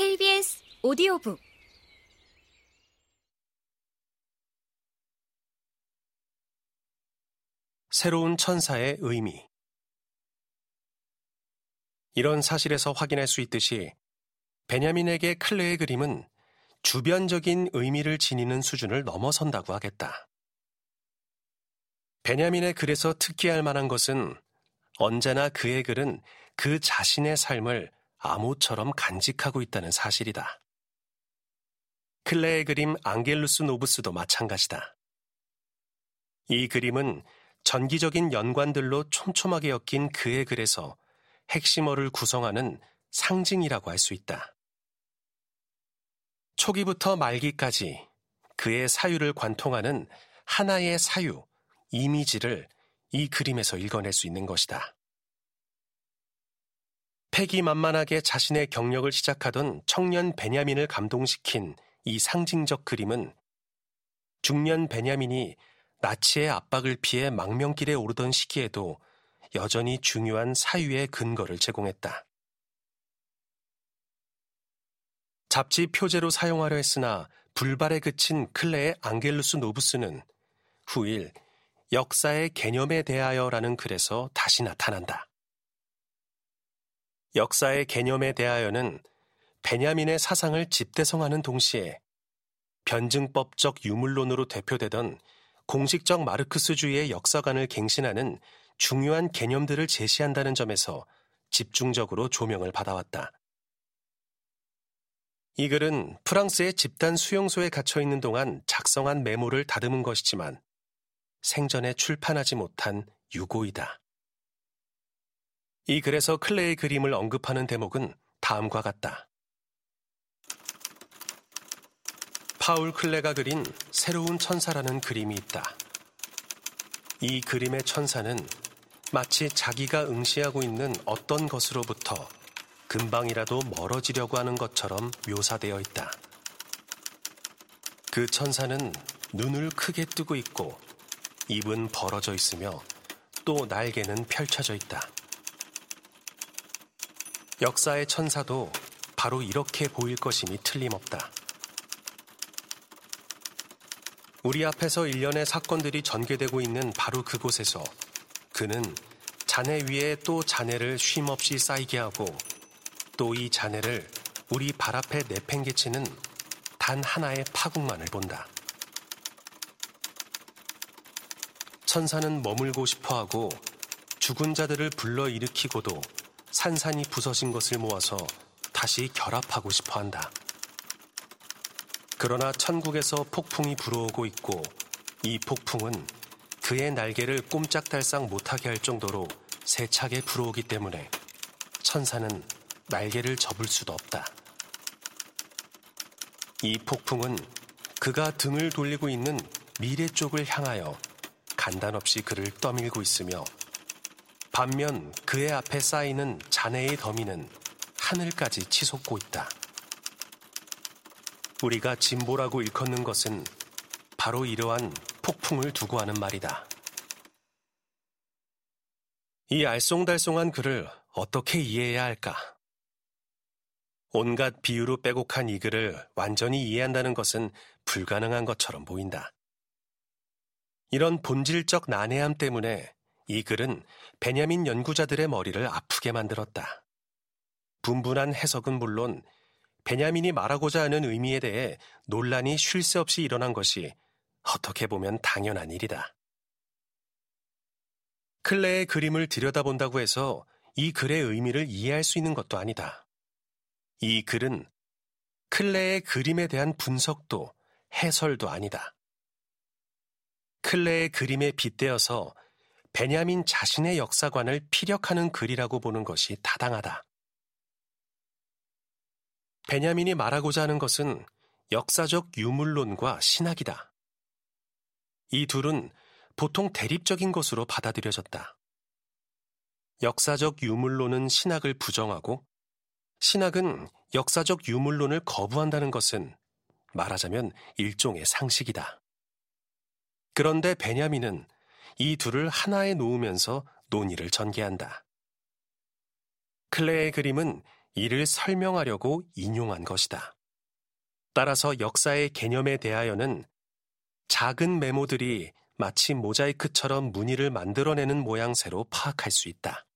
KBS 오디오북 새로운 천사의 의미 이런 사실에서 확인할 수 있듯이 베냐민에게 클레의 그림은 주변적인 의미를 지니는 수준을 넘어선다고 하겠다. 베냐민의 글에서 특기할 만한 것은 언제나 그의 글은 그 자신의 삶을 암호처럼 간직하고 있다는 사실이다. 클레의 그림 앙겔루스 노브스도 마찬가지다. 이 그림은 전기적인 연관들로 촘촘하게 엮인 그의 글에서 핵심어를 구성하는 상징이라고 할 수 있다. 초기부터 말기까지 그의 사유를 관통하는 하나의 사유, 이미지를 이 그림에서 읽어낼 수 있는 것이다. 패기만만하게 자신의 경력을 시작하던 청년 베냐민을 감동시킨 이 상징적 그림은 중년 베냐민이 나치의 압박을 피해 망명길에 오르던 시기에도 여전히 중요한 사유의 근거를 제공했다. 잡지 표제로 사용하려 했으나 불발에 그친 클레의 앙겔루스 노브스는 후일 역사의 개념에 대하여라는 글에서 다시 나타난다. 역사의 개념에 대하여는 베냐민의 사상을 집대성하는 동시에 변증법적 유물론으로 대표되던 공식적 마르크스주의의 역사관을 갱신하는 중요한 개념들을 제시한다는 점에서 집중적으로 조명을 받아왔다. 이 글은 프랑스의 집단 수용소에 갇혀 있는 동안 작성한 메모를 다듬은 것이지만 생전에 출판하지 못한 유고이다. 이 글에서 클레의 그림을 언급하는 대목은 다음과 같다. 파울 클레가 그린 새로운 천사라는 그림이 있다. 이 그림의 천사는 마치 자기가 응시하고 있는 어떤 것으로부터 금방이라도 멀어지려고 하는 것처럼 묘사되어 있다. 그 천사는 눈을 크게 뜨고 있고 입은 벌어져 있으며 또 날개는 펼쳐져 있다. 역사의 천사도 바로 이렇게 보일 것임이 틀림없다. 우리 앞에서 일련의 사건들이 전개되고 있는 바로 그곳에서 그는 잔해 위에 또 잔해를 쉼없이 쌓이게 하고 또이 잔해를 우리 발 앞에 내팽개치는 단 하나의 파국만을 본다. 천사는 머물고 싶어 하고 죽은 자들을 불러 일으키고도 산산이 부서진 것을 모아서 다시 결합하고 싶어 한다. 그러나 천국에서 폭풍이 불어오고 있고 이 폭풍은 그의 날개를 꼼짝달싹 못하게 할 정도로 세차게 불어오기 때문에 천사는 날개를 접을 수도 없다. 이 폭풍은 그가 등을 돌리고 있는 미래 쪽을 향하여 간단없이 그를 떠밀고 있으며 반면 그의 앞에 쌓이는 잔해의 더미는 하늘까지 치솟고 있다. 우리가 진보라고 일컫는 것은 바로 이러한 폭풍을 두고 하는 말이다. 이 알쏭달쏭한 글을 어떻게 이해해야 할까? 온갖 비유로 빼곡한 이 글을 완전히 이해한다는 것은 불가능한 것처럼 보인다. 이런 본질적 난해함 때문에 이 글은 베냐민 연구자들의 머리를 아프게 만들었다. 분분한 해석은 물론 베냐민이 말하고자 하는 의미에 대해 논란이 쉴 새 없이 일어난 것이 어떻게 보면 당연한 일이다. 클레의 그림을 들여다본다고 해서 이 글의 의미를 이해할 수 있는 것도 아니다. 이 글은 클레의 그림에 대한 분석도 해설도 아니다. 클레의 그림에 빗대어서 베냐민 자신의 역사관을 피력하는 글이라고 보는 것이 타당하다. 베냐민이 말하고자 하는 것은 역사적 유물론과 신학이다. 이 둘은 보통 대립적인 것으로 받아들여졌다. 역사적 유물론은 신학을 부정하고 신학은 역사적 유물론을 거부한다는 것은 말하자면 일종의 상식이다. 그런데 베냐민은 이 둘을 하나에 놓으면서 논의를 전개한다. 클레의 그림은 이를 설명하려고 인용한 것이다. 따라서 역사의 개념에 대하여는 작은 메모들이 마치 모자이크처럼 무늬를 만들어내는 모양새로 파악할 수 있다.